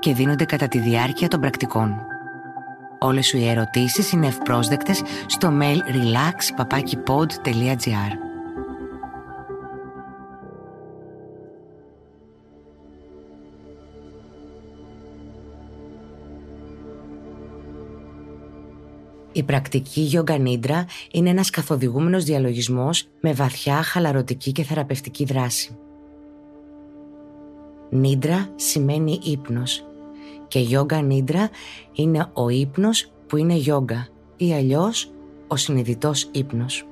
και δίνονται κατά τη διάρκεια των πρακτικών. Όλες σου οι ερωτήσεις είναι ευπρόσδεκτες στο mail relax.papakipod.gr Η πρακτική Yoga Nidra είναι ένας καθοδηγούμενος διαλογισμός με βαθιά χαλαρωτική και θεραπευτική δράση. Νίντρα σημαίνει ύπνος και Yoga Nidra είναι ο ύπνος που είναι yoga ή αλλιώς ο συνειδητός ύπνος.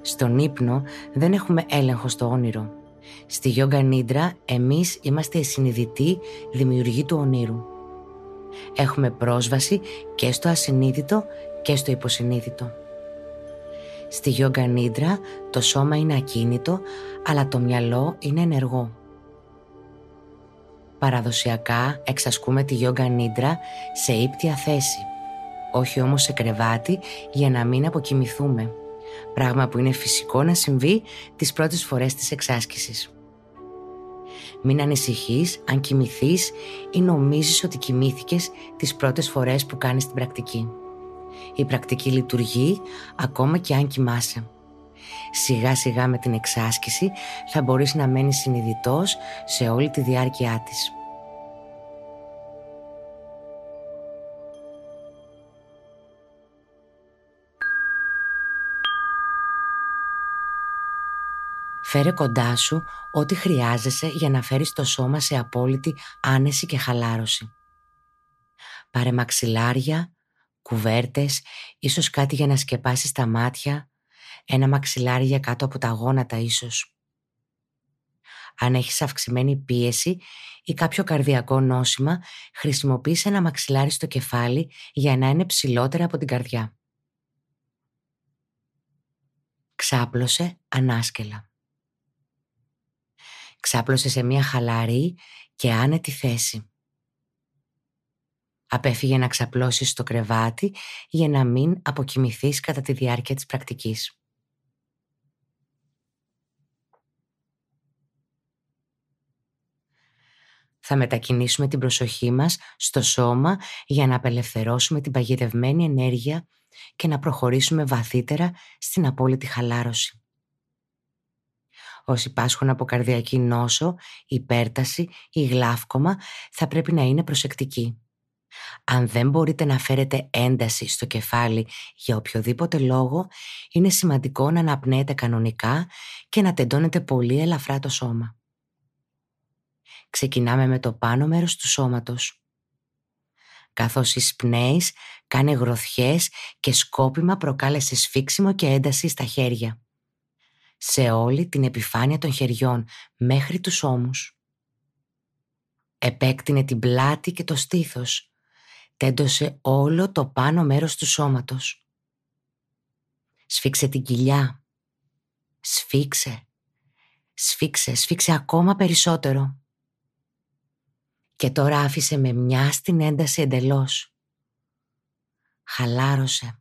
Στον ύπνο δεν έχουμε έλεγχο στο όνειρο. Στη Yoga Nidra εμείς είμαστε οι συνειδητοί δημιουργοί του ονείρου. Έχουμε πρόσβαση και στο ασυνείδητο και στο υποσυνείδητο. Στη Yoga Nidra το σώμα είναι ακίνητο αλλά το μυαλό είναι ενεργό. Παραδοσιακά εξασκούμε τη Yoga Nidra σε ύπτια θέση, όχι όμως σε κρεβάτι για να μην αποκοιμηθούμε, πράγμα που είναι φυσικό να συμβεί τις πρώτες φορές της εξάσκησης. Μην ανησυχείς αν κοιμηθείς ή νομίζεις ότι κοιμήθηκες τις πρώτες φορές που κάνεις την πρακτική. Η πρακτική λειτουργεί ακόμα και αν κοιμάσαι. Σιγά σιγά με την εξάσκηση θα μπορείς να μένεις συνειδητός σε όλη τη διάρκεια της. Φέρε κοντά σου ό,τι χρειάζεσαι για να φέρεις το σώμα σε απόλυτη άνεση και χαλάρωση. Πάρε μαξιλάρια, κουβέρτες, ίσως κάτι για να σκεπάσεις τα μάτια, ένα μαξιλάρι για κάτω από τα γόνατα ίσως. Αν έχεις αυξημένη πίεση ή κάποιο καρδιακό νόσημα, χρησιμοποίησε ένα μαξιλάρι στο κεφάλι για να είναι ψηλότερα από την καρδιά. Ξάπλωσε ανάσκελα. Ξάπλωσε σε μια χαλαρή και άνετη θέση. Απέφυγε να ξαπλώσεις στο κρεβάτι για να μην αποκοιμηθείς κατά τη διάρκεια της πρακτικής. Θα μετακινήσουμε την προσοχή μας στο σώμα για να απελευθερώσουμε την παγιδευμένη ενέργεια και να προχωρήσουμε βαθύτερα στην απόλυτη χαλάρωση. Όσοι πάσχουν από καρδιακή νόσο, υπέρταση ή γλάφκομα θα πρέπει να είναι προσεκτικοί. Αν δεν μπορείτε να φέρετε ένταση στο κεφάλι για οποιοδήποτε λόγο, είναι σημαντικό να αναπνέετε κανονικά και να τεντώνετε πολύ ελαφρά το σώμα. Ξεκινάμε με το πάνω μέρος του σώματος. Καθώς εισπνέεις, κάνε γροθιές και σκόπιμα προκάλεσε σφίξιμο και ένταση στα χέρια σε όλη την επιφάνεια των χεριών μέχρι τους ώμους. Επέκτηνε την πλάτη και το στήθος. Τέντωσε όλο το πάνω μέρος του σώματος. Σφίξε την κοιλιά. Σφίξε. Σφίξε, σφίξε ακόμα περισσότερο. Και τώρα άφησε με μια στην ένταση εντελώς. Χαλάρωσε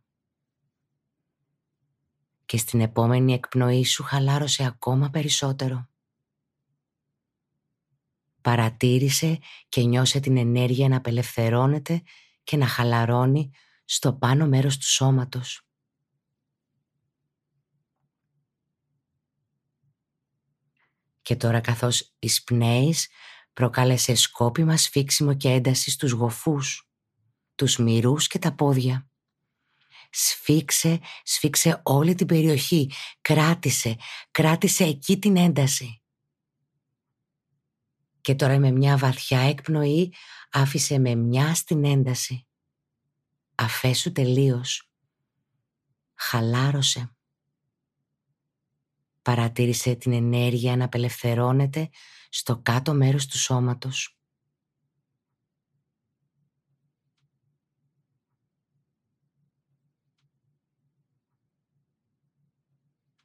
και στην επόμενη εκπνοή σου χαλάρωσε ακόμα περισσότερο. Παρατήρησε και νιώσε την ενέργεια να απελευθερώνεται και να χαλαρώνει στο πάνω μέρος του σώματος. Και τώρα καθώς εισπνέεις προκάλεσε σκόπιμα σφίξιμο και ένταση στους γοφούς, τους μυρούς και τα πόδια. Σφίξε, σφίξε όλη την περιοχή. Κράτησε, κράτησε εκεί την ένταση. Και τώρα με μια βαθιά εκπνοή άφησε με μια στην ένταση. Αφέσου τελείως. Χαλάρωσε. Παρατήρησε την ενέργεια να απελευθερώνεται στο κάτω μέρος του σώματος.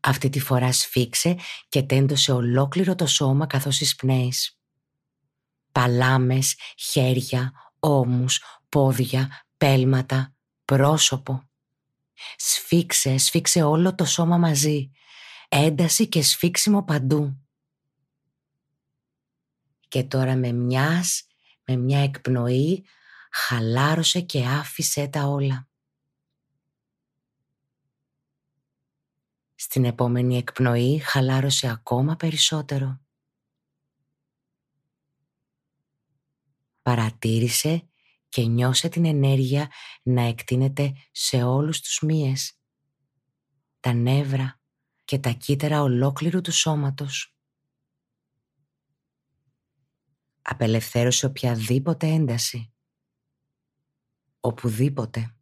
Αυτή τη φορά σφίξε και τέντωσε ολόκληρο το σώμα καθώς εισπνέεις. Παλάμες, χέρια, ώμους, πόδια, πέλματα, πρόσωπο. Σφίξε, σφίξε όλο το σώμα μαζί, Ένταση και σφίξιμο παντού. Και τώρα με μιας, με μια εκπνοή, χαλάρωσε και άφησε τα όλα. Στην επόμενη εκπνοή χαλάρωσε ακόμα περισσότερο. Παρατήρησε και νιώσε την ενέργεια να εκτείνεται σε όλους τους μύες, τα νεύρα και τα κύτταρα ολόκληρου του σώματος. Απελευθέρωσε οποιαδήποτε ένταση, οπουδήποτε.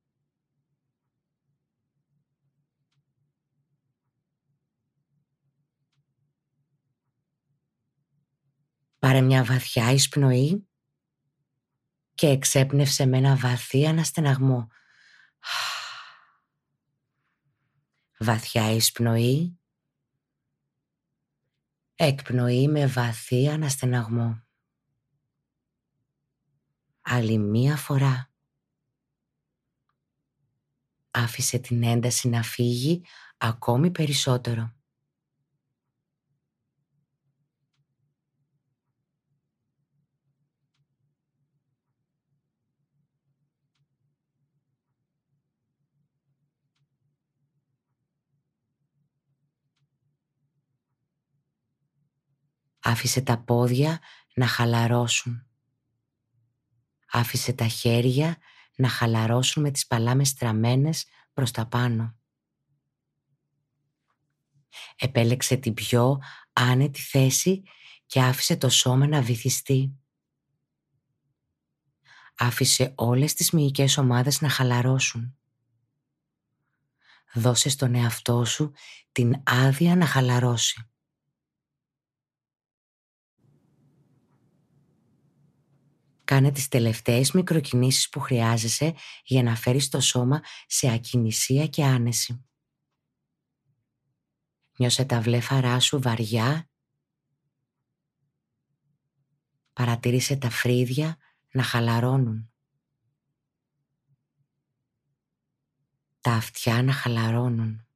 Πάρε μια βαθιά εισπνοή και εξέπνευσε με ένα βαθύ αναστεναγμό. Βαθιά εισπνοή, εκπνοή με βαθύ αναστεναγμό. Άλλη μία φορά. Άφησε την ένταση να φύγει ακόμη περισσότερο. Άφησε τα πόδια να χαλαρώσουν. Άφησε τα χέρια να χαλαρώσουν με τις παλάμες στραμμένες προς τα πάνω. Επέλεξε την πιο άνετη θέση και άφησε το σώμα να βυθιστεί. Άφησε όλες τις μυϊκές ομάδες να χαλαρώσουν. Δώσε στον εαυτό σου την άδεια να χαλαρώσει. Κάνε τις τελευταίες μικροκινήσεις που χρειάζεσαι για να φέρεις το σώμα σε ακινησία και άνεση. Νιώσε τα βλέφαρά σου βαριά. Παρατήρησε τα φρύδια να χαλαρώνουν. Τα αυτιά να χαλαρώνουν.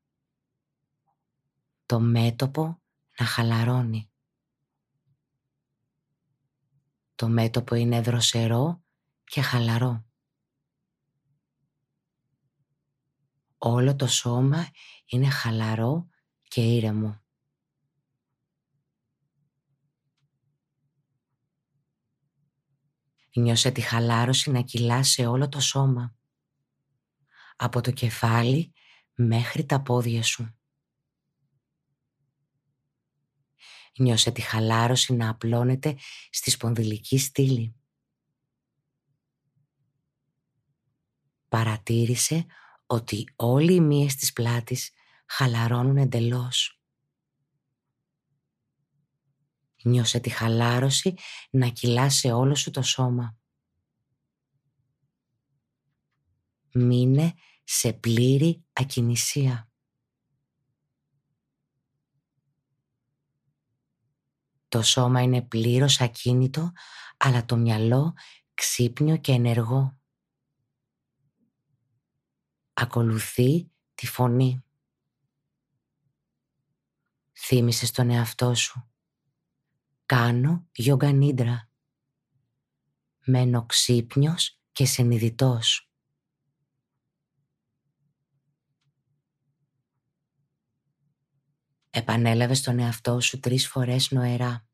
Το μέτωπο να χαλαρώνει. Το μέτωπο είναι δροσερό και χαλαρό. Όλο το σώμα είναι χαλαρό και ήρεμο. Νιώσε τη χαλάρωση να κυλά σε όλο το σώμα. Από το κεφάλι μέχρι τα πόδια σου. Νιώσε τη χαλάρωση να απλώνεται στη σπονδυλική στήλη. Παρατήρησε ότι όλοι οι μύες της πλάτης χαλαρώνουν εντελώς. Νιώσε τη χαλάρωση να κυλά σε όλο σου το σώμα. Μείνε σε πλήρη ακινησία. Το σώμα είναι πλήρως ακίνητο, αλλά το μυαλό ξύπνιο και ενεργό. Ακολουθεί τη φωνή. Θύμησε στον εαυτό σου. Κάνω γιόγκα νίντρα. Μένω ξύπνιος και συνειδητός. Επανέλαβες στον εαυτό σου τρεις φορές νοερά.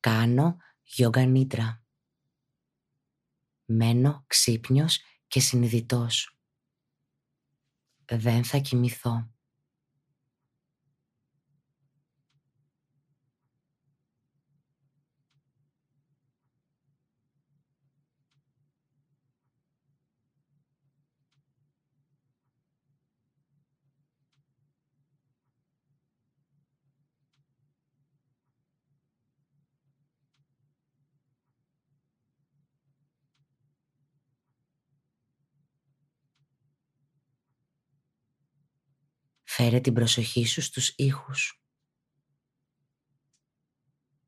Κάνω γιόγκα νίτρα. Μένω ξύπνιος και συνειδητός. Δεν θα κοιμηθώ. Φέρε την προσοχή σου στους ήχους.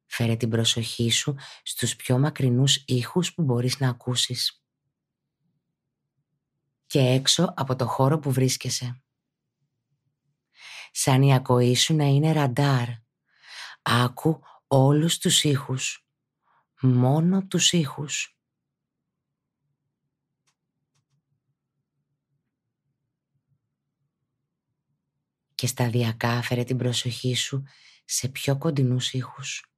Φέρε την προσοχή σου στους πιο μακρινούς ήχους που μπορείς να ακούσεις. Και έξω από το χώρο που βρίσκεσαι. Σαν η ακοή σου να είναι ραντάρ. Άκου όλους τους ήχους. Μόνο τους ήχους. Και σταδιακά φέρε την προσοχή σου σε πιο κοντινούς ήχους.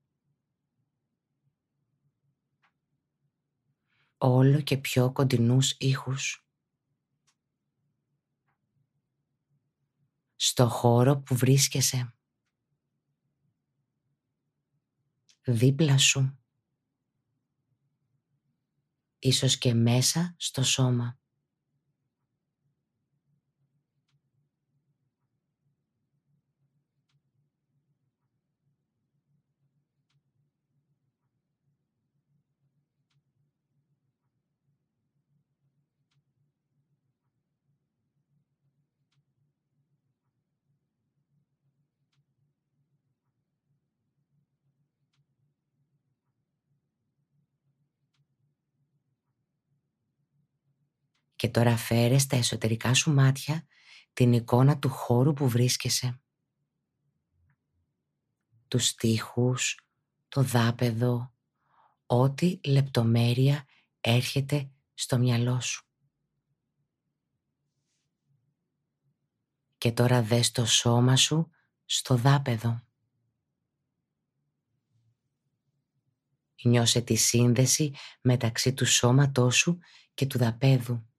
Όλο και πιο κοντινούς ήχους. Στο χώρο που βρίσκεσαι. Δίπλα σου. Ίσως και μέσα στο σώμα. Και τώρα φέρες στα εσωτερικά σου μάτια την εικόνα του χώρου που βρίσκεσαι. Τους στίχους, το δάπεδο, ό,τι λεπτομέρεια έρχεται στο μυαλό σου. Και τώρα δες το σώμα σου στο δάπεδο. Νιώσε τη σύνδεση μεταξύ του σώματός σου και του δαπέδου.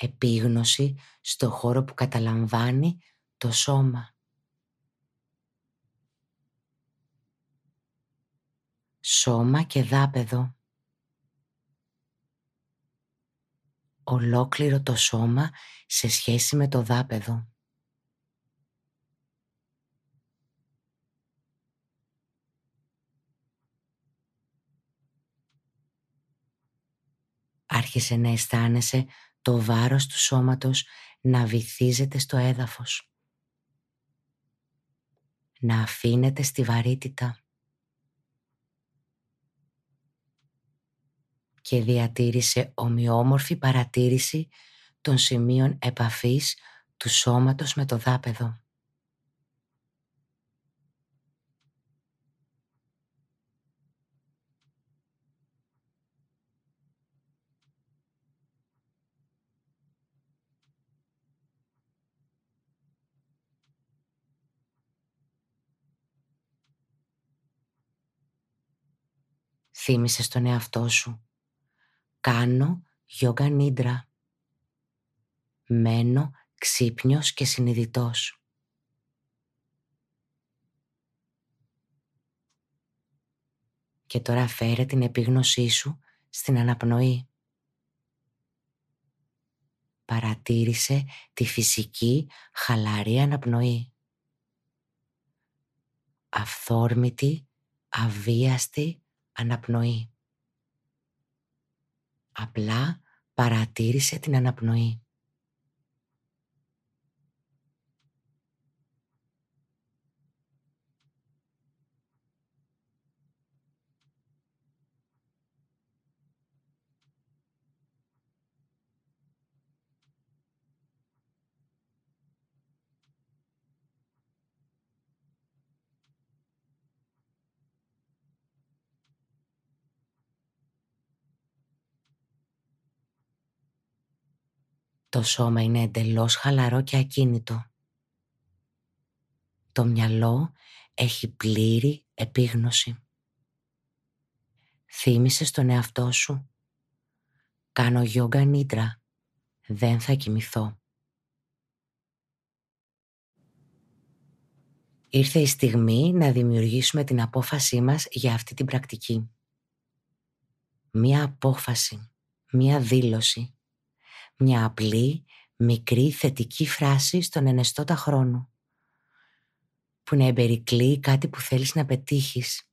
Επίγνωση στο χώρο που καταλαμβάνει το σώμα. Σώμα και δάπεδο. Ολόκληρο το σώμα σε σχέση με το δάπεδο. Άρχισε να αισθάνεσαι το βάρος του σώματος να βυθίζεται στο έδαφος. Να αφήνεται στη βαρύτητα. Και διατήρησε ομοιόμορφη παρατήρηση των σημείων επαφής του σώματος με το δάπεδο. Θύμησε στον εαυτό σου. Κάνω γιόγκα νίντρα. Μένω ξύπνιος και συνειδητός. Και τώρα φέρε την επίγνωσή σου στην αναπνοή. Παρατήρησε τη φυσική χαλαρή αναπνοή. Αυθόρμητη, αβίαστη αναπνοή. Απλά παρατήρησε την αναπνοή. Το σώμα είναι εντελώς χαλαρό και ακίνητο. Το μυαλό έχει πλήρη επίγνωση. Θύμησε στον εαυτό σου. Κάνω γιόγκα νίτρα. Δεν θα κοιμηθώ. Ήρθε η στιγμή να δημιουργήσουμε την απόφασή μας για αυτή την πρακτική. Μία απόφαση, μία δήλωση μια απλή, μικρή, θετική φράση στον ενεστώτα χρόνο που να εμπερικλεί κάτι που θέλεις να πετύχεις,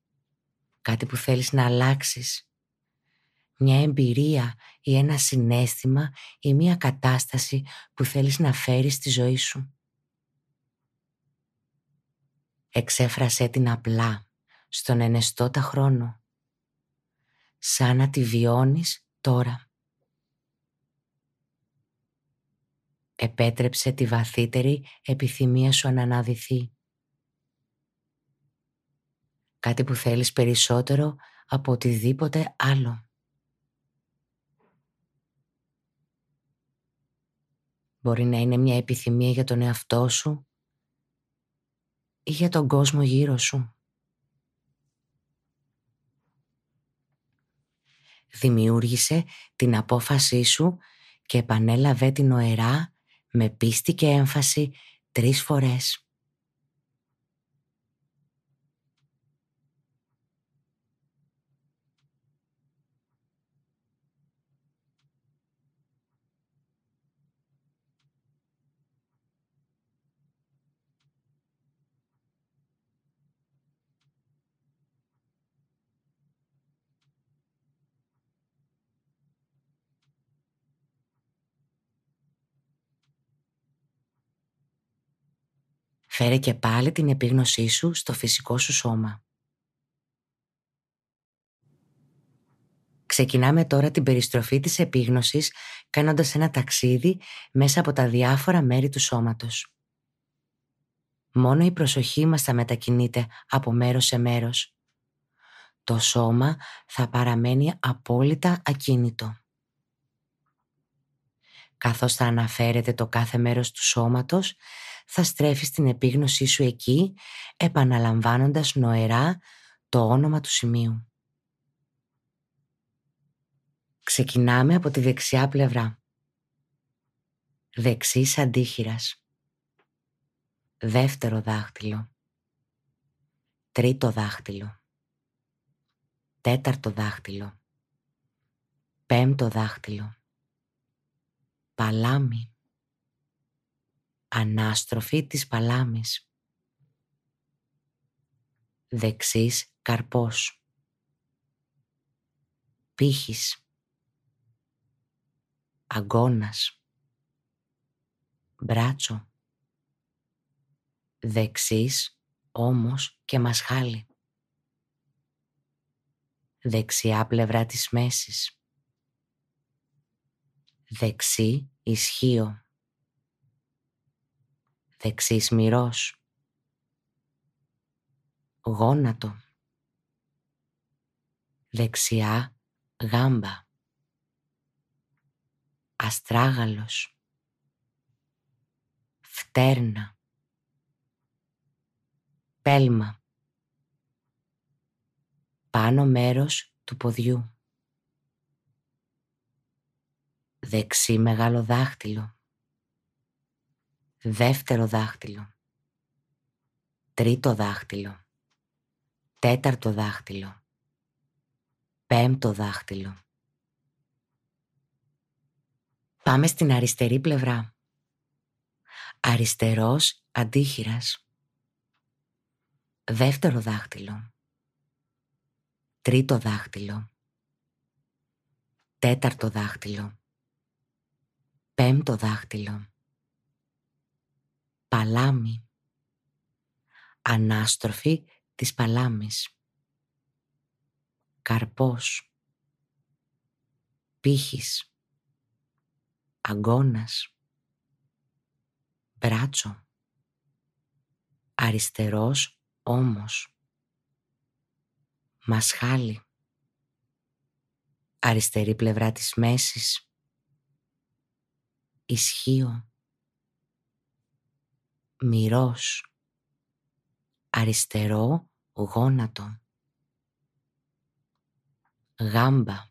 κάτι που θέλεις να αλλάξεις. μια εμπειρία ή ένα συνέστημα ή μια κατάσταση που θέλεις να φέρεις στη ζωή σου. Εξέφρασέ την απλά, στον ενεστώτα χρόνο, σαν να τη βιώνεις τώρα. Επέτρεψε τη βαθύτερη επιθυμία σου να αναδυθεί. Κάτι που θέλεις περισσότερο από οτιδήποτε άλλο. Μπορεί να είναι μια επιθυμία για τον εαυτό σου ή για τον κόσμο γύρω σου. Δημιούργησε την απόφασή σου και επανέλαβε την οερά με πίστη και έμφαση τρεις φορές. Φέρε και πάλι την επίγνωσή σου στο φυσικό σου σώμα. Ξεκινάμε τώρα την περιστροφή της επίγνωσης κάνοντας ένα ταξίδι μέσα από τα διάφορα μέρη του σώματος. Μόνο η προσοχή μας θα μετακινείται από μέρος σε μέρος. Το σώμα θα παραμένει απόλυτα ακίνητο. Καθώς θα αναφέρεται το κάθε μέρος του σώματος, θα στρέφεις την επίγνωσή σου εκεί, επαναλαμβάνοντας νοερά το όνομα του σημείου. Ξεκινάμε από τη δεξιά πλευρά. Δεξής αντίχειρας. Δεύτερο δάχτυλο. Τρίτο δάχτυλο. Τέταρτο δάχτυλο. Πέμπτο δάχτυλο. Παλάμι ανάστροφη της παλάμης. Δεξής καρπός. Πύχης. Αγκώνας. Μπράτσο. Δεξής όμως και μασχάλη. Δεξιά πλευρά της μέσης. Δεξί ισχύω δεξής μυρός, γόνατο, δεξιά γάμπα, αστράγαλος, φτέρνα, πέλμα, πάνω μέρος του ποδιού, δεξί μεγάλο δάχτυλο, δεύτερο δάχτυλο, τρίτο δάχτυλο, τέταρτο δάχτυλο, πέμπτο δάχτυλο. Πάμε στην αριστερή πλευρά. Αριστερός αντίχειρας. Δεύτερο δάχτυλο. Τρίτο δάχτυλο. Τέταρτο δάχτυλο. Πέμπτο δάχτυλο παλάμη, ανάστροφη της παλάμης, καρπός, πύχης, αγκώνας, μπράτσο, αριστερός όμως, μασχάλι, αριστερή πλευρά της μέσης, ισχύω, μυρός, αριστερό γόνατο, γάμπα,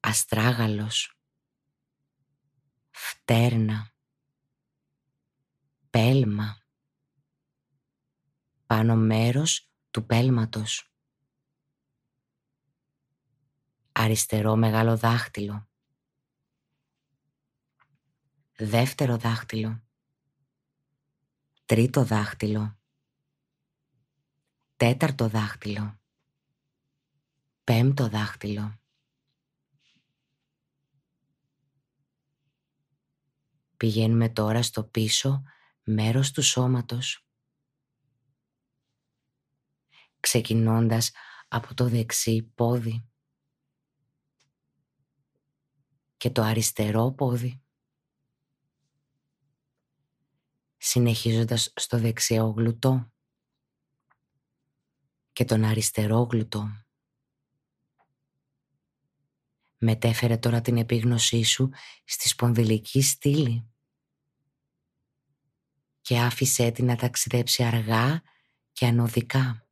αστράγαλος, φτέρνα, πέλμα, πάνω μέρος του πέλματος, αριστερό μεγάλο δάχτυλο, δεύτερο δάχτυλο, τρίτο δάχτυλο, τέταρτο δάχτυλο, πέμπτο δάχτυλο. Πηγαίνουμε τώρα στο πίσω μέρος του σώματος. Ξεκινώντας από το δεξί πόδι και το αριστερό πόδι. Συνεχίζοντας στο δεξιό γλουτό και τον αριστερό γλουτό. Μετέφερε τώρα την επίγνωσή σου στη σπονδυλική στήλη και άφησέ την να ταξιδέψει αργά και ανωδικά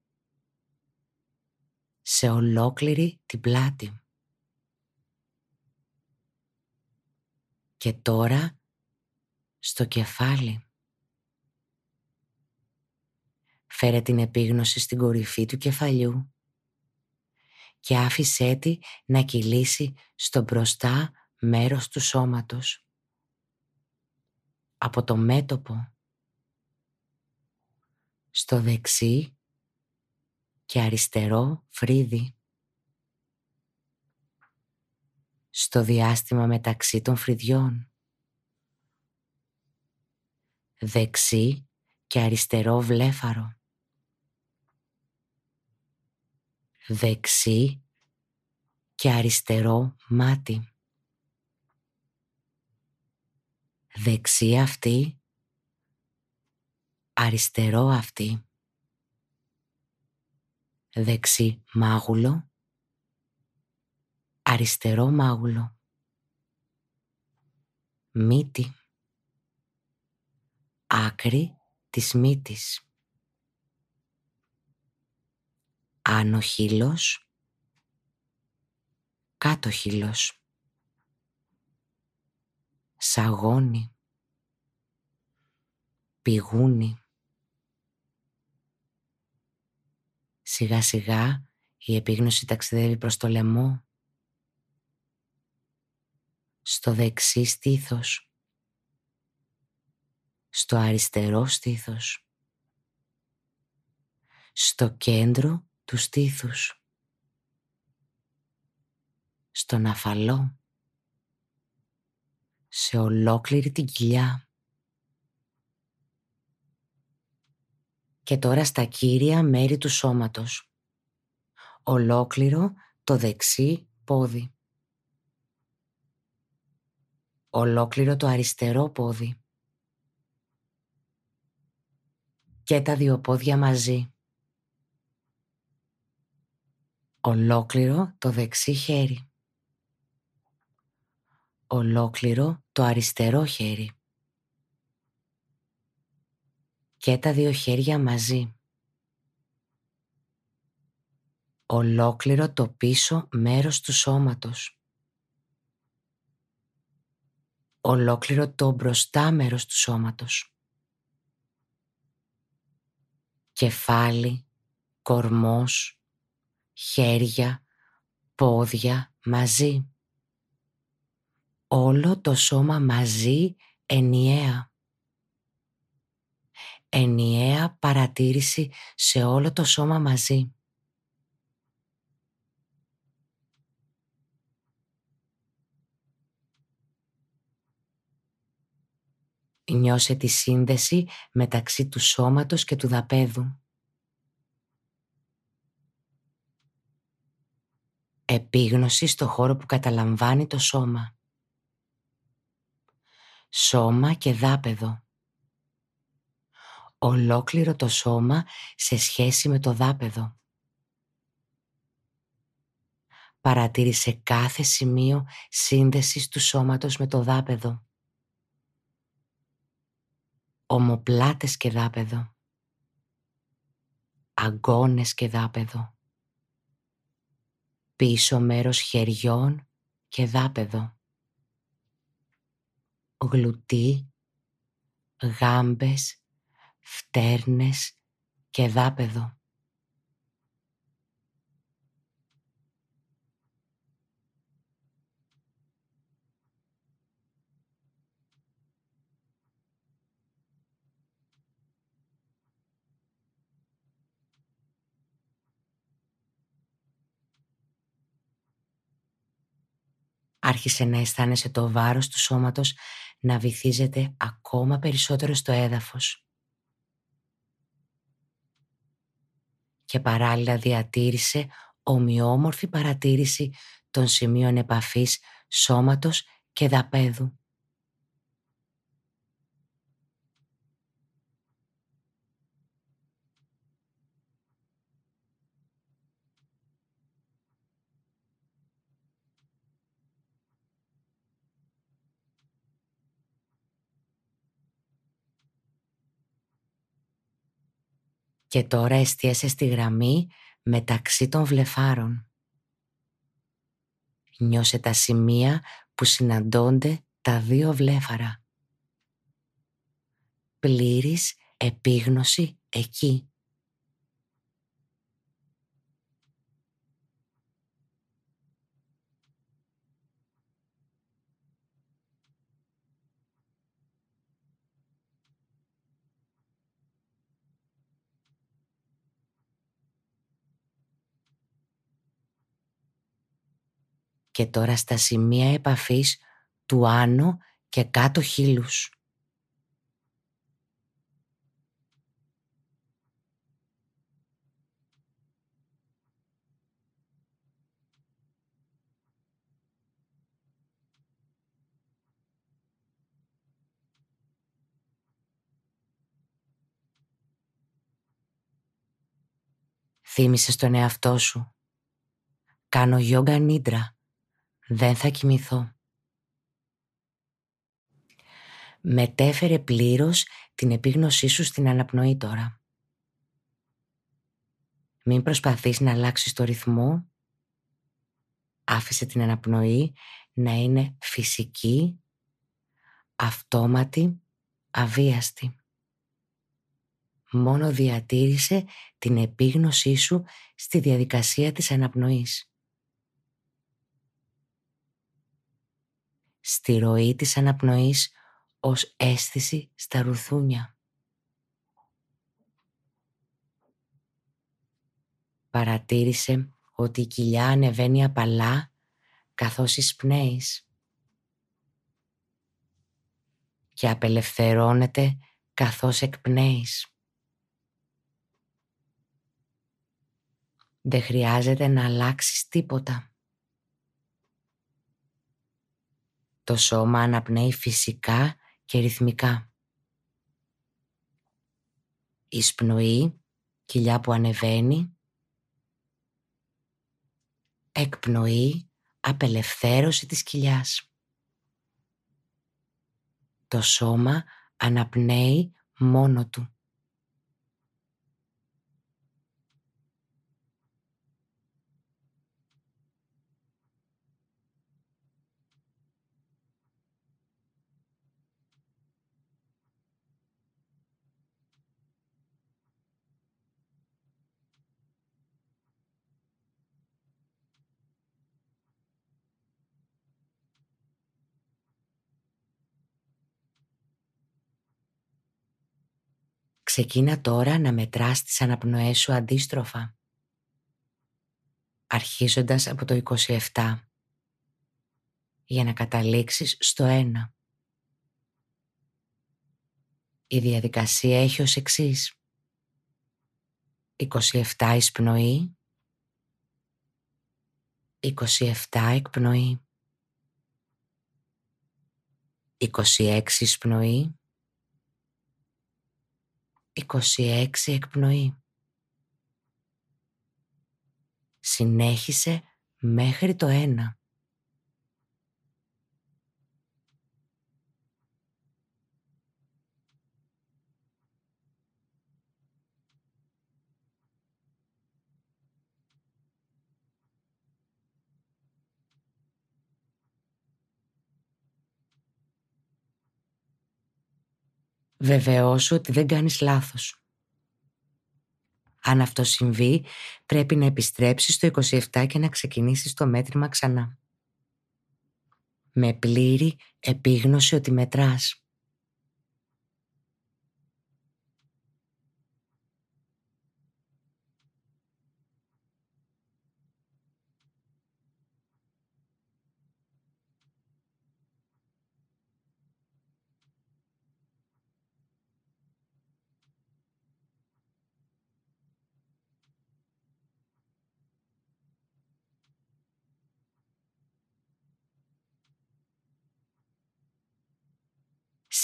σε ολόκληρη την πλάτη. Και τώρα στο κεφάλι. Φέρε την επίγνωση στην κορυφή του κεφαλιού και άφησέ τη να κυλήσει στο μπροστά μέρος του σώματος. Από το μέτωπο στο δεξί και αριστερό φρύδι. Στο διάστημα μεταξύ των φρυδιών. Δεξί και αριστερό βλέφαρο. Δεξί και αριστερό μάτι. Δεξί αυτή, αριστερό αυτή. Δεξί μάγουλο, αριστερό μάγουλο, μύτη, άκρη της μύτης, άνω χείλος, κάτω χείλος, σαγόνι, πηγούνι, Σιγά σιγά η επίγνωση ταξιδεύει προς το λαιμό, στο δεξί στήθος, στο αριστερό στήθος, στο κέντρο του στήθους, στον αφαλό, σε ολόκληρη την κοιλιά. και τώρα στα κύρια μέρη του σώματος. Ολόκληρο το δεξί πόδι. Ολόκληρο το αριστερό πόδι. Και τα δύο πόδια μαζί. Ολόκληρο το δεξί χέρι. Ολόκληρο το αριστερό χέρι και τα δύο χέρια μαζί. Ολόκληρο το πίσω μέρος του σώματος. Ολόκληρο το μπροστά μέρος του σώματος. Κεφάλι, κορμός, χέρια, πόδια μαζί. Όλο το σώμα μαζί ενιαία ενιαία παρατήρηση σε όλο το σώμα μαζί. Νιώσε τη σύνδεση μεταξύ του σώματος και του δαπέδου. Επίγνωση στο χώρο που καταλαμβάνει το σώμα. Σώμα και δάπεδο ολόκληρο το σώμα σε σχέση με το δάπεδο. Παρατήρησε κάθε σημείο σύνδεσης του σώματος με το δάπεδο. Ομοπλάτες και δάπεδο. Αγκώνες και δάπεδο. Πίσω μέρος χεριών και δάπεδο. Γλουτί, γάμπες φτέρνες και δάπεδο. Άρχισε να αισθάνεσαι το βάρος του σώματος να βυθίζεται ακόμα περισσότερο στο έδαφος. Και παράλληλα διατήρησε ομοιόμορφη παρατήρηση των σημείων επαφής σώματος και δαπέδου. Και τώρα εστίασε στη γραμμή μεταξύ των βλεφάρων. Νιώσε τα σημεία που συναντώνται τα δύο βλέφαρα. Πλήρης επίγνωση εκεί. Και τώρα στα σημεία επαφής του άνω και κάτω χείλους. Θύμησες στον εαυτό σου. Κάνω γιόγκα νίντρα. Δεν θα κοιμηθώ. Μετέφερε πλήρως την επίγνωσή σου στην αναπνοή τώρα. Μην προσπαθείς να αλλάξεις το ρυθμό. Άφησε την αναπνοή να είναι φυσική, αυτόματη, αβίαστη. Μόνο διατήρησε την επίγνωσή σου στη διαδικασία της αναπνοής. Στη ροή της αναπνοής ως αίσθηση στα ρουθούνια. Παρατήρησε ότι η κοιλιά ανεβαίνει απαλά καθώς εισπνέεις και απελευθερώνεται καθώς εκπνέεις. Δεν χρειάζεται να αλλάξεις τίποτα. Το σώμα αναπνέει φυσικά και ρυθμικά. Εισπνοή, κοιλιά που ανεβαίνει. Εκπνοή, απελευθέρωση της κοιλιάς. Το σώμα αναπνέει μόνο του. Ξεκίνα τώρα να μετράς τις αναπνοές σου αντίστροφα. Αρχίζοντας από το 27 για να καταλήξεις στο 1. Η διαδικασία έχει ως εξής. 27 εισπνοή, 27 εκπνοή, 26 εισπνοή, 26 εκπνοή. Συνέχισε μέχρι το 1. Βεβαιώσου ότι δεν κάνεις λάθος. Αν αυτό συμβεί, πρέπει να επιστρέψεις στο 27 και να ξεκινήσεις το μέτρημα ξανά. Με πλήρη επίγνωση ότι μετράς.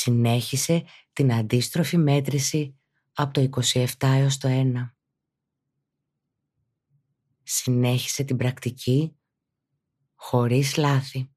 Συνέχισε την αντίστροφη μέτρηση από το 27 έως το 1. Συνέχισε την πρακτική χωρίς λάθη.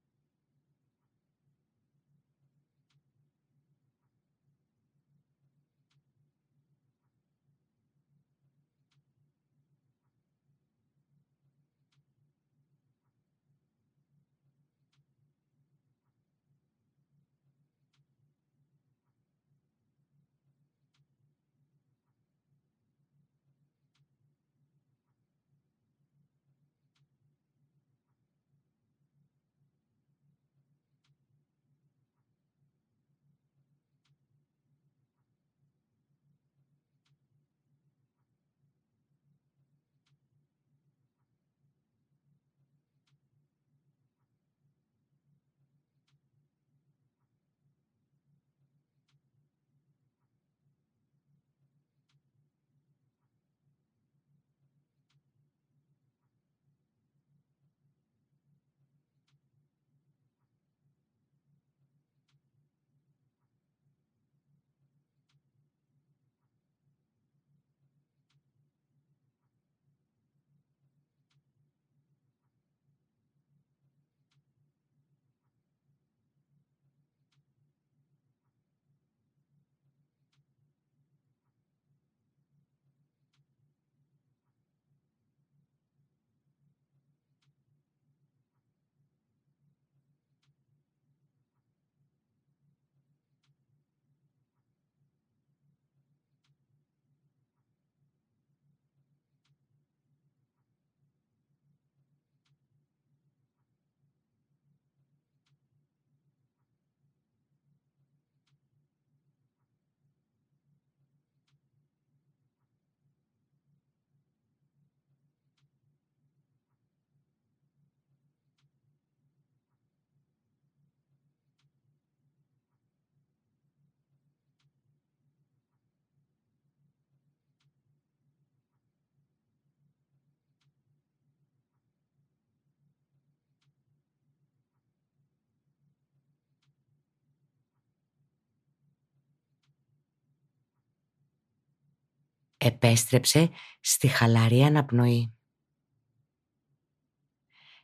Επέστρεψε στη χαλαρή αναπνοή.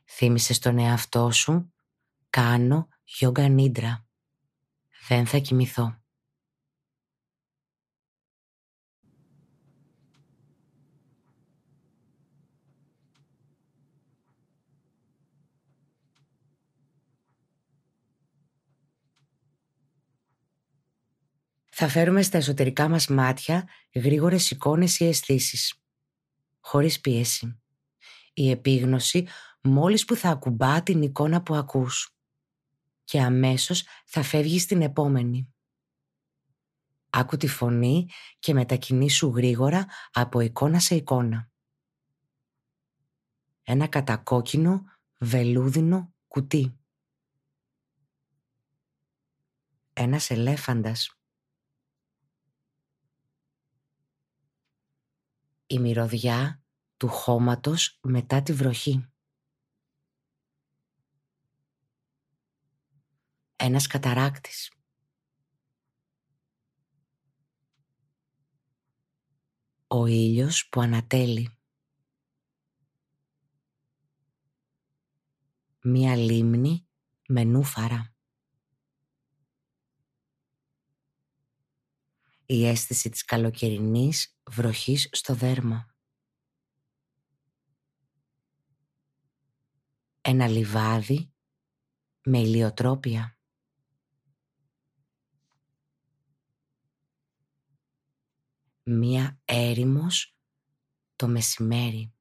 Θύμισε στον εαυτό σου «Κάνω γιόγκα νίντρα. Δεν θα κοιμηθώ». Θα φέρουμε στα εσωτερικά μας μάτια γρήγορες εικόνες ή αισθήσεις. Χωρίς πίεση. Η επίγνωση μόλις που θα ακουμπά την εικόνα που ακούς. Και αμέσως θα φεύγει στην επόμενη. Άκου τη φωνή και μετακινήσου γρήγορα από εικόνα σε εικόνα. Ένα κατακόκκινο βελούδινο κουτί. Ένας ελέφαντας. Η μυρωδιά του χώματος μετά τη βροχή. Ένας καταράκτης. Ο ήλιος που ανατέλει. Μία λίμνη με νούφαρα. η αίσθηση της καλοκαιρινής βροχής στο δέρμα. Ένα λιβάδι με ηλιοτρόπια. Μία έρημος το μεσημέρι.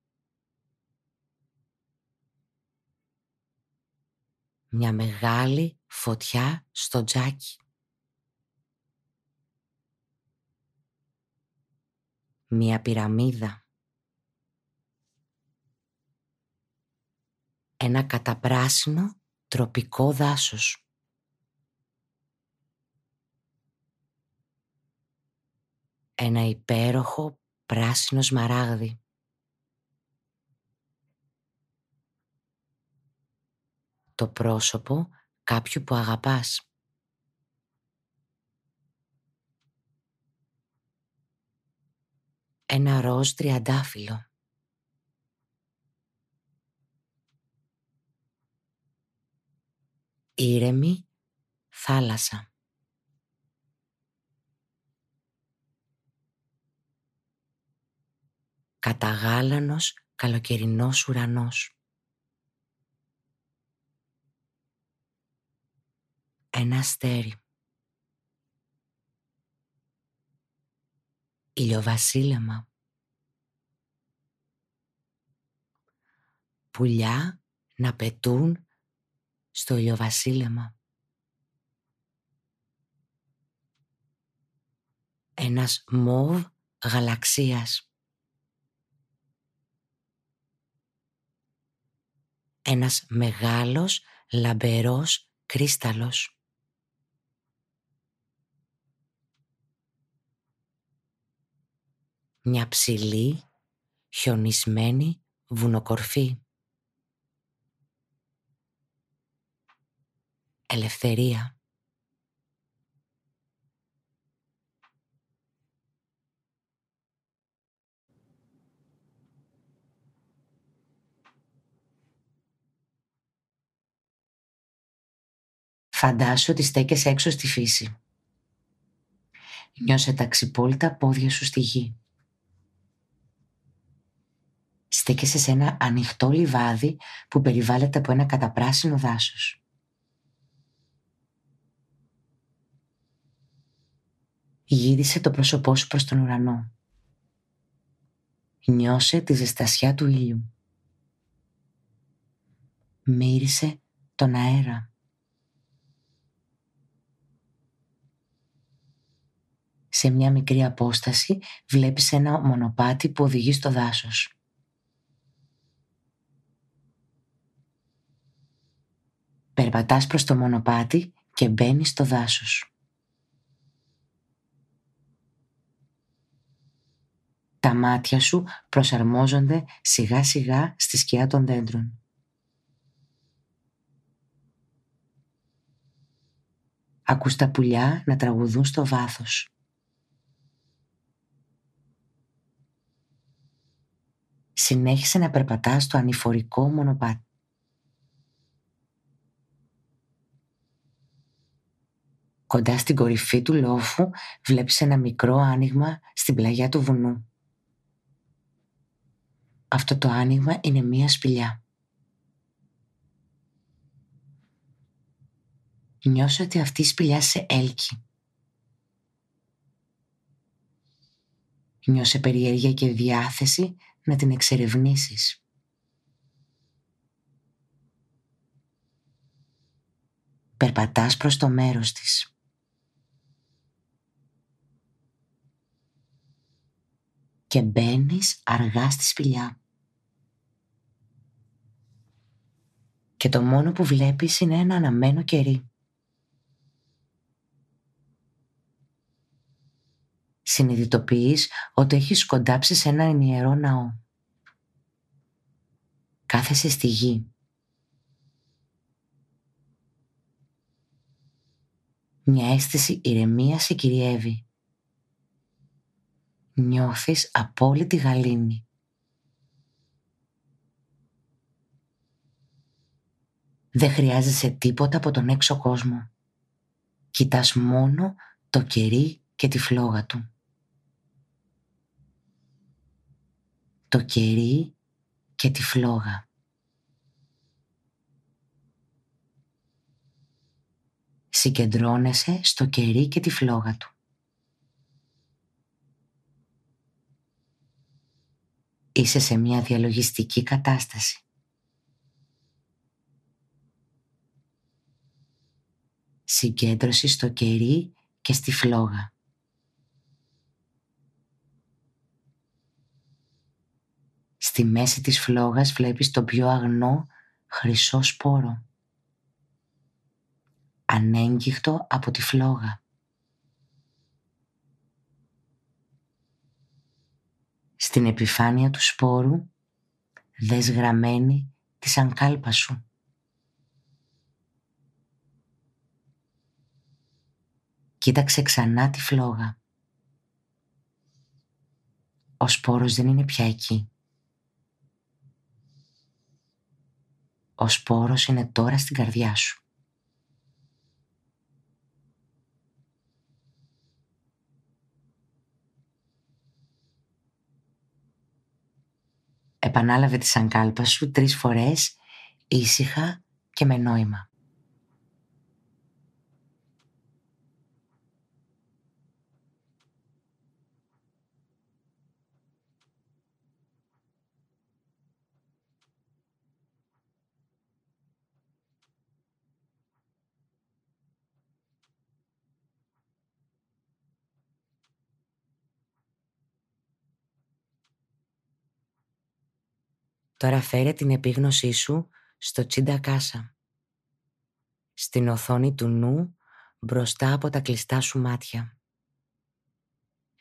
Μια μεγάλη φωτιά στο τζάκι. Μία πυραμίδα. Ένα καταπράσινο τροπικό δάσος. Ένα υπέροχο πράσινο σμαράγδι. Το πρόσωπο κάποιου που αγαπάς. Ένα ροζ τριαντάφυλλο. Ήρεμη θάλασσα. Καταγάλανος καλοκαιρινός ουρανός. Ένα αστέρι. Ηλιοβασίλεμα. Πουλιά να πετούν στο ηλιοβασίλεμα. Ένας μόβ γαλαξίας. Ένας μεγάλος λαμπερός κρίσταλος. Μια ψηλή, χιονισμένη βουνοκορφή. Ελευθερία. Φαντάσου ότι στέκεσαι έξω στη φύση. Νιώσε τα ξυπόλυτα πόδια σου στη γη στέκεσαι σε ένα ανοιχτό λιβάδι που περιβάλλεται από ένα καταπράσινο δάσος. Γύρισε το πρόσωπό σου προς τον ουρανό. Νιώσε τη ζεστασιά του ήλιου. Μύρισε τον αέρα. Σε μια μικρή απόσταση βλέπεις ένα μονοπάτι που οδηγεί στο δάσος. Περπατάς προς το μονοπάτι και μπαίνεις στο δάσος. Τα μάτια σου προσαρμόζονται σιγά σιγά στη σκιά των δέντρων. Ακούς τα πουλιά να τραγουδούν στο βάθος. Συνέχισε να περπατάς στο ανηφορικό μονοπάτι. Κοντά στην κορυφή του λόφου βλέπεις ένα μικρό άνοιγμα στην πλαγιά του βουνού. Αυτό το άνοιγμα είναι μία σπηλιά. Νιώσε ότι αυτή η σπηλιά σε έλκει. Νιώσε περιέργεια και διάθεση να την εξερευνήσεις. Περπατάς προς το μέρος της. Και μπαίνεις αργά στη σπηλιά. Και το μόνο που βλέπεις είναι ένα αναμένο κερί. Συνειδητοποιείς ότι έχεις κοντάψει σε ένα ενιερό ναό. Κάθεσαι στη γη. Μια αίσθηση ηρεμίας σε κυριεύει νιώθεις απόλυτη γαλήνη. Δεν χρειάζεσαι τίποτα από τον έξω κόσμο. Κοιτάς μόνο το κερί και τη φλόγα του. Το κερί και τη φλόγα. Συγκεντρώνεσαι στο κερί και τη φλόγα του. Είσαι σε μια διαλογιστική κατάσταση. Συγκέντρωση στο κερί και στη φλόγα. Στη μέση της φλόγας βλέπεις το πιο αγνό χρυσό σπόρο. Ανέγγιχτο από τη φλόγα. Στην επιφάνεια του σπόρου δες γραμμένη τη σανκάλπα σου. Κοίταξε ξανά τη φλόγα. Ο σπόρος δεν είναι πια εκεί. Ο σπόρος είναι τώρα στην καρδιά σου. Επανάλαβε τη σανκάλπα σου τρεις φορές ήσυχα και με νόημα. Τώρα φέρε την επίγνωσή σου στο τσίντα κάσα. Στην οθόνη του νου μπροστά από τα κλειστά σου μάτια.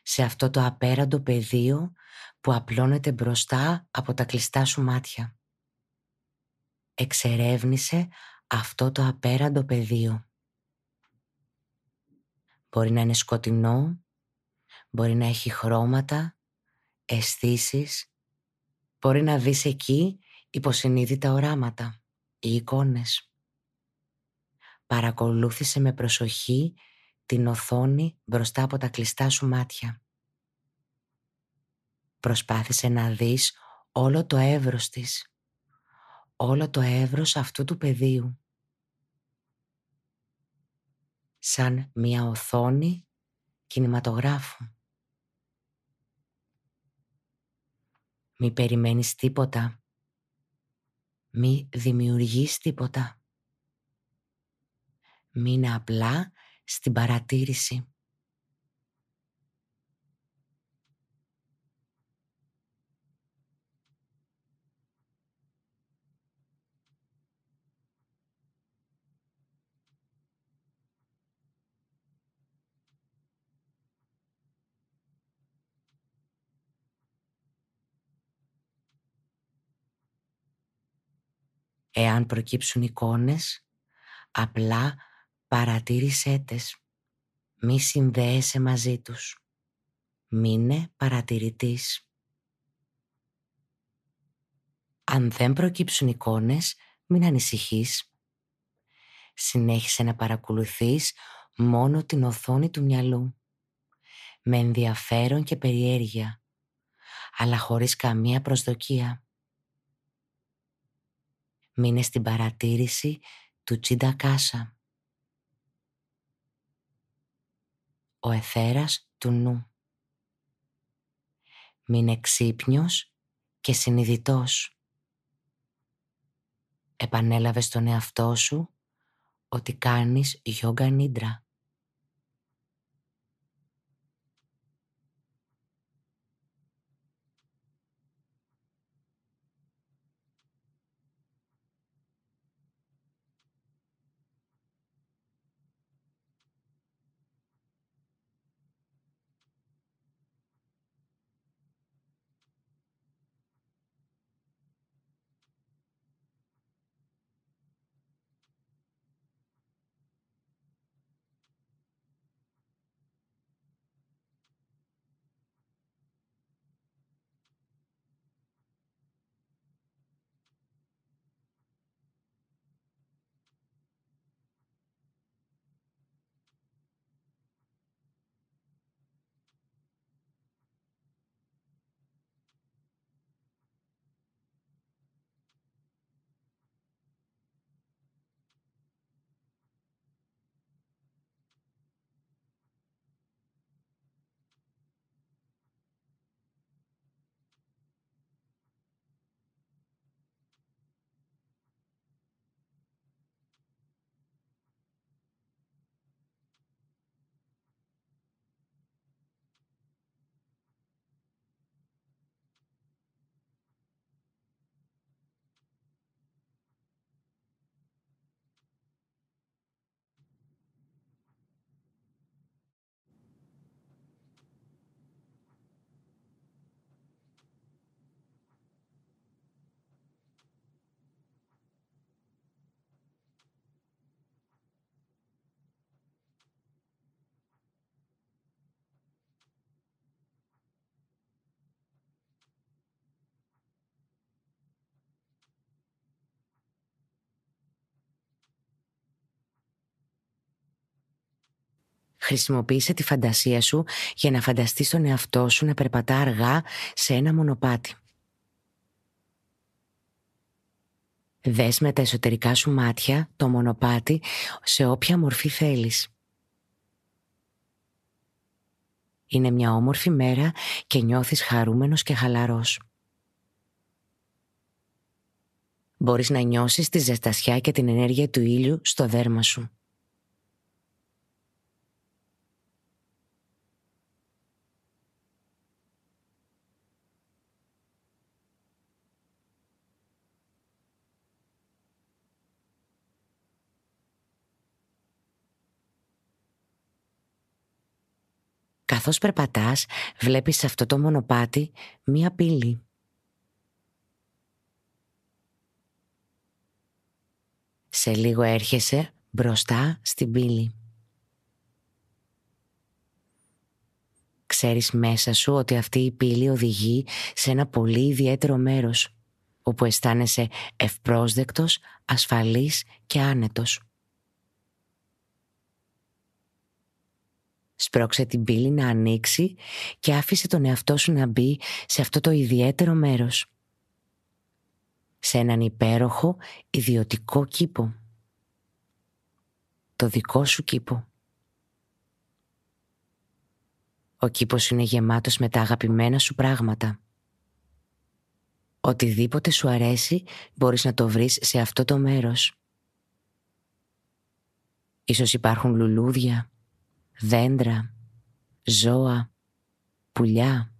Σε αυτό το απέραντο πεδίο που απλώνεται μπροστά από τα κλειστά σου μάτια. Εξερεύνησε αυτό το απέραντο πεδίο. Μπορεί να είναι σκοτεινό, μπορεί να έχει χρώματα, αισθήσεις Μπορεί να δεις εκεί υποσυνείδητα οράματα ή εικόνες. Παρακολούθησε με προσοχή την οθόνη μπροστά από τα κλειστά σου μάτια. Προσπάθησε να δεις όλο το εύρος της, όλο το εύρος αυτού του πεδίου. Σαν μια οθόνη κινηματογράφου. Μη περιμένεις τίποτα. Μη δημιουργείς τίποτα. Μείνε απλά στην παρατήρηση. Εάν προκύψουν εικόνες, απλά παρατήρησέ τες. Μη συνδέεσαι μαζί τους. Μείνε παρατηρητής. Αν δεν προκύψουν εικόνες, μην ανησυχείς. Συνέχισε να παρακολουθείς μόνο την οθόνη του μυαλού. Με ενδιαφέρον και περιέργεια, αλλά χωρίς καμία προσδοκία. Μείνε στην παρατήρηση του Τσίντα Κάσα. Ο εθέρας του νου. Μείνε ξύπνιος και συνειδητός. Επανέλαβες στον εαυτό σου ότι κάνεις γιόγκα νίντρα. Χρησιμοποίησε τη φαντασία σου για να φανταστείς τον εαυτό σου να περπατά αργά σε ένα μονοπάτι. Δες με τα εσωτερικά σου μάτια το μονοπάτι σε όποια μορφή θέλεις. Είναι μια όμορφη μέρα και νιώθεις χαρούμενος και χαλαρός. Μπορείς να νιώσεις τη ζεστασιά και την ενέργεια του ήλιου στο δέρμα σου. Καθώς περπατάς, βλέπεις σε αυτό το μονοπάτι μία πύλη. Σε λίγο έρχεσαι μπροστά στην πύλη. Ξέρεις μέσα σου ότι αυτή η πύλη οδηγεί σε ένα πολύ ιδιαίτερο μέρος, όπου αισθάνεσαι ευπρόσδεκτος, ασφαλής και άνετος. Σπρώξε την πύλη να ανοίξει και άφησε τον εαυτό σου να μπει σε αυτό το ιδιαίτερο μέρος. Σε έναν υπέροχο ιδιωτικό κήπο. Το δικό σου κήπο. Ο κήπος είναι γεμάτος με τα αγαπημένα σου πράγματα. Οτιδήποτε σου αρέσει μπορείς να το βρεις σε αυτό το μέρος. Ίσως υπάρχουν λουλούδια, δέντρα, ζώα, πουλιά,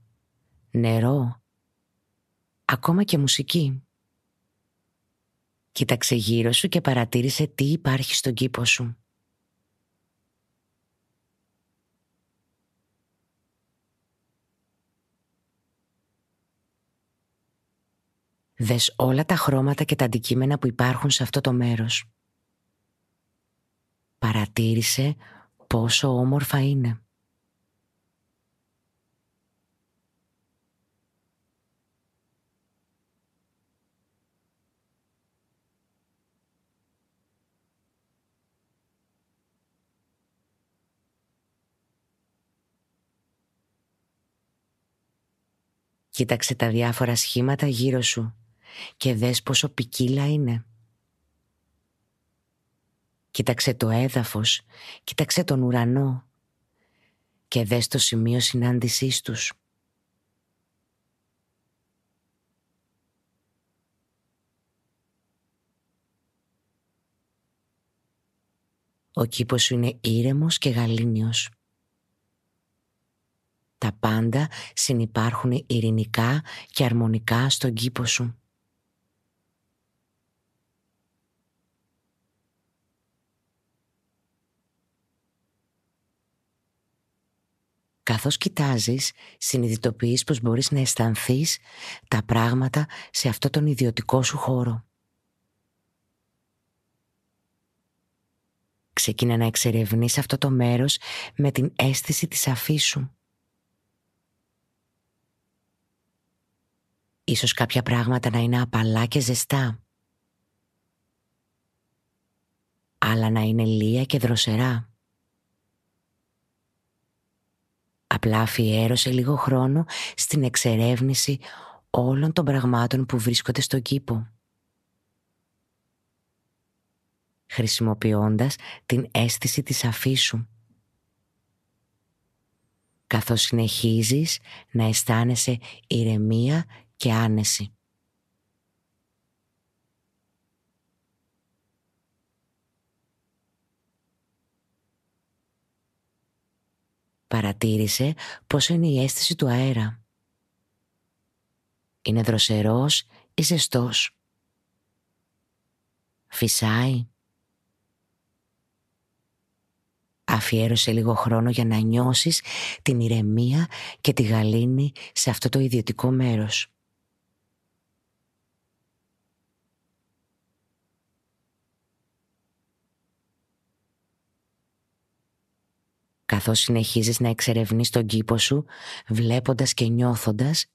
νερό, ακόμα και μουσική. Κοίταξε γύρω σου και παρατήρησε τι υπάρχει στον κήπο σου. Δες όλα τα χρώματα και τα αντικείμενα που υπάρχουν σε αυτό το μέρος. Παρατήρησε πόσο όμορφα είναι. Κοίταξε τα διάφορα σχήματα γύρω σου και δες πόσο ποικίλα είναι. Κοίταξε το έδαφος, κοίταξε τον ουρανό και δες το σημείο συνάντησής τους. Ο κήπος σου είναι ήρεμος και γαλήνιος. Τα πάντα συνυπάρχουν ειρηνικά και αρμονικά στον κήπο σου. Καθώς κοιτάζεις, συνειδητοποιείς πως μπορείς να αισθανθείς τα πράγματα σε αυτό τον ιδιωτικό σου χώρο. Ξεκίνα να εξερευνείς αυτό το μέρος με την αίσθηση της αφήσου. Ίσως κάποια πράγματα να είναι απαλά και ζεστά. Άλλα να είναι λία και δροσερά. Απλά αφιέρωσε λίγο χρόνο στην εξερεύνηση όλων των πραγμάτων που βρίσκονται στον κήπο. Χρησιμοποιώντας την αίσθηση της αφήσου. Καθώς συνεχίζεις να αισθάνεσαι ηρεμία και άνεση. Παρατήρησε πόσο είναι η αίσθηση του αέρα. Είναι δροσερός ή ζεστός. Φυσάει. Αφιέρωσε λίγο χρόνο για να νιώσεις την ηρεμία και τη γαλήνη σε αυτό το ιδιωτικό μέρος. Καθώς συνεχίζεις να εξερευνείς τον κήπο σου, βλέποντας και νιώθοντας,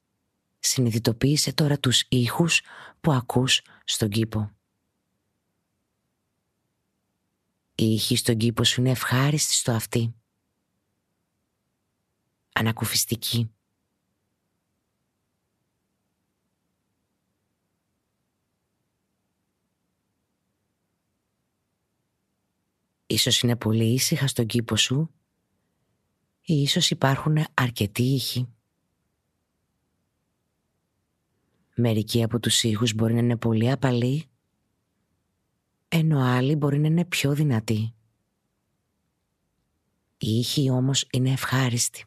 συνειδητοποίησε τώρα τους ήχους που ακούς στον κήπο. Οι ήχοι στον κήπο σου είναι ευχάριστοι στο αυτί. ανακουφιστική. Ίσως είναι πολύ ήσυχα στον κήπο σου ή ίσως υπάρχουν αρκετοί ήχοι. Μερικοί από τους ήχους μπορεί να είναι πολύ απαλοί, ενώ άλλοι μπορεί να είναι πιο δυνατοί. Οι ήχοι όμως είναι ευχάριστοι.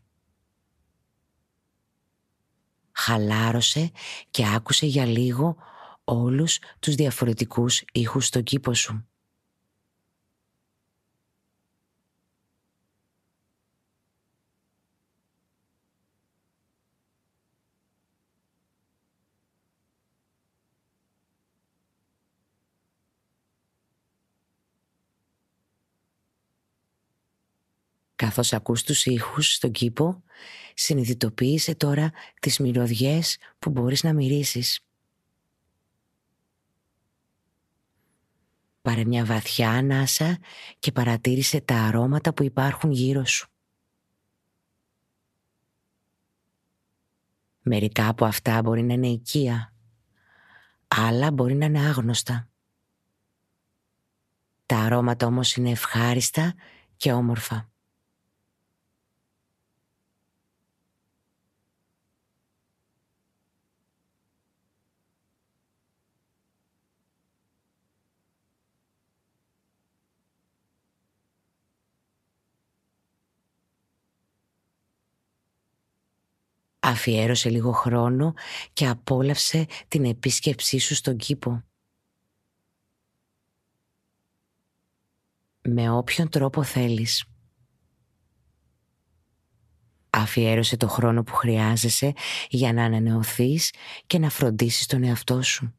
Χαλάρωσε και άκουσε για λίγο όλους τους διαφορετικούς ήχους στον κήπο σου. Καθώς ακούς τους ήχους στον κήπο, συνειδητοποίησε τώρα τις μυρωδιές που μπορείς να μυρίσεις. Πάρε μια βαθιά ανάσα και παρατήρησε τα αρώματα που υπάρχουν γύρω σου. Μερικά από αυτά μπορεί να είναι οικία, άλλα μπορεί να είναι άγνωστα. Τα αρώματα όμως είναι ευχάριστα και όμορφα. Αφιέρωσε λίγο χρόνο και απόλαυσε την επίσκεψή σου στον κήπο. Με όποιον τρόπο θέλεις. Αφιέρωσε το χρόνο που χρειάζεσαι για να ανανεωθείς και να φροντίσεις τον εαυτό σου.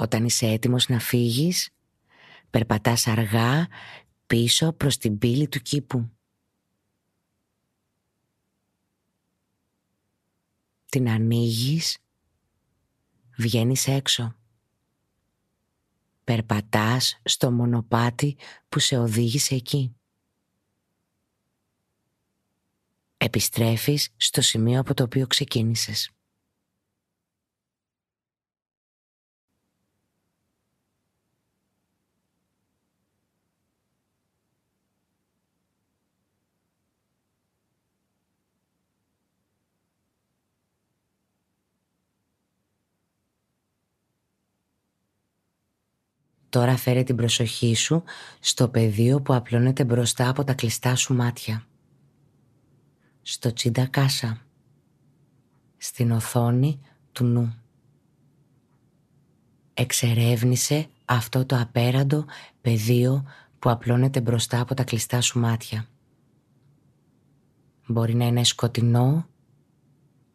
Όταν είσαι έτοιμος να φύγεις, περπατάς αργά πίσω προς την πύλη του κήπου. Την ανοίγεις, βγαίνεις έξω. Περπατάς στο μονοπάτι που σε οδήγησε εκεί. Επιστρέφεις στο σημείο από το οποίο ξεκίνησες. Τώρα φέρε την προσοχή σου στο πεδίο που απλώνεται μπροστά από τα κλειστά σου μάτια. Στο τσίντα κάσα. Στην οθόνη του νου. Εξερεύνησε αυτό το απέραντο πεδίο που απλώνεται μπροστά από τα κλειστά σου μάτια. Μπορεί να είναι σκοτεινό,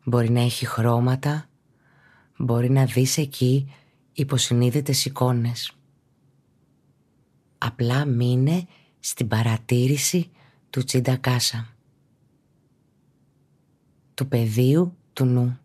μπορεί να έχει χρώματα, μπορεί να δεις εκεί υποσυνείδητες εικόνες απλά μείνε στην παρατήρηση του Τσιντακάσα, του πεδίου του νου.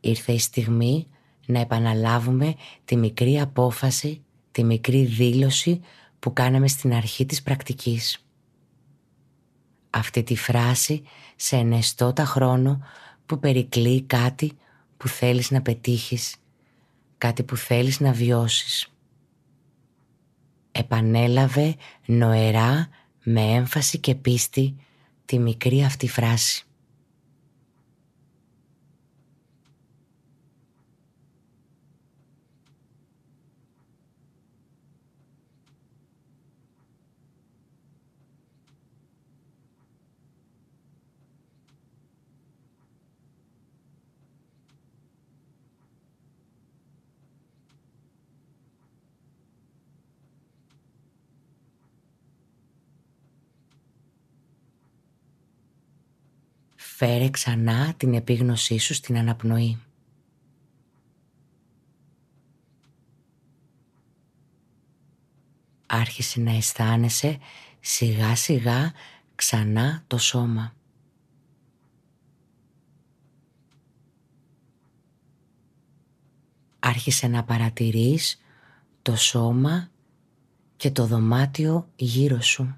Ήρθε η στιγμή να επαναλάβουμε τη μικρή απόφαση, τη μικρή δήλωση που κάναμε στην αρχή της πρακτικής. Αυτή τη φράση σε ενεστώτα χρόνο που περικλεί κάτι που θέλεις να πετύχεις, κάτι που θέλεις να βιώσεις. Επανέλαβε νοερά με έμφαση και πίστη τη μικρή αυτή φράση. Φέρε ξανά την επίγνωσή σου στην αναπνοή. Άρχισε να αισθάνεσαι σιγά σιγά ξανά το σώμα. Άρχισε να παρατηρείς το σώμα και το δωμάτιο γύρω σου.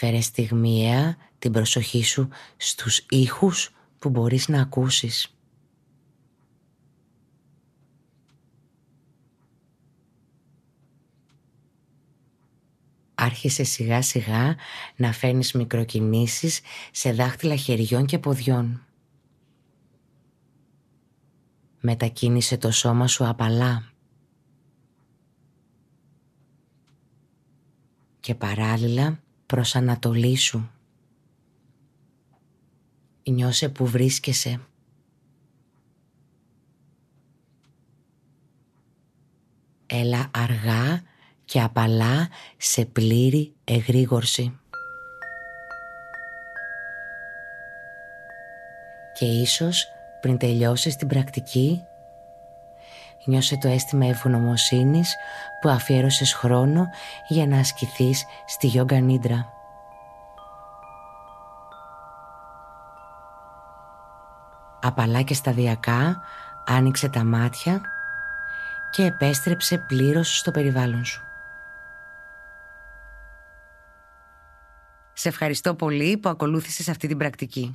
Φέρε στιγμιαία την προσοχή σου στους ήχους που μπορείς να ακούσεις. Άρχισε σιγά σιγά να φέρνεις μικροκινήσεις σε δάχτυλα χεριών και ποδιών. Μετακίνησε το σώμα σου απαλά. Και παράλληλα προς Ανατολή σου. Νιώσε που βρίσκεσαι. Έλα αργά και απαλά σε πλήρη εγρήγορση. Και ίσως πριν τελειώσεις την πρακτική Νιώσε το αίσθημα ευγνωμοσύνης που αφιέρωσες χρόνο για να ασκηθείς στη Γιόγκα Νίντρα. Απαλά και σταδιακά άνοιξε τα μάτια και επέστρεψε πλήρως στο περιβάλλον σου. Σε ευχαριστώ πολύ που ακολούθησες αυτή την πρακτική.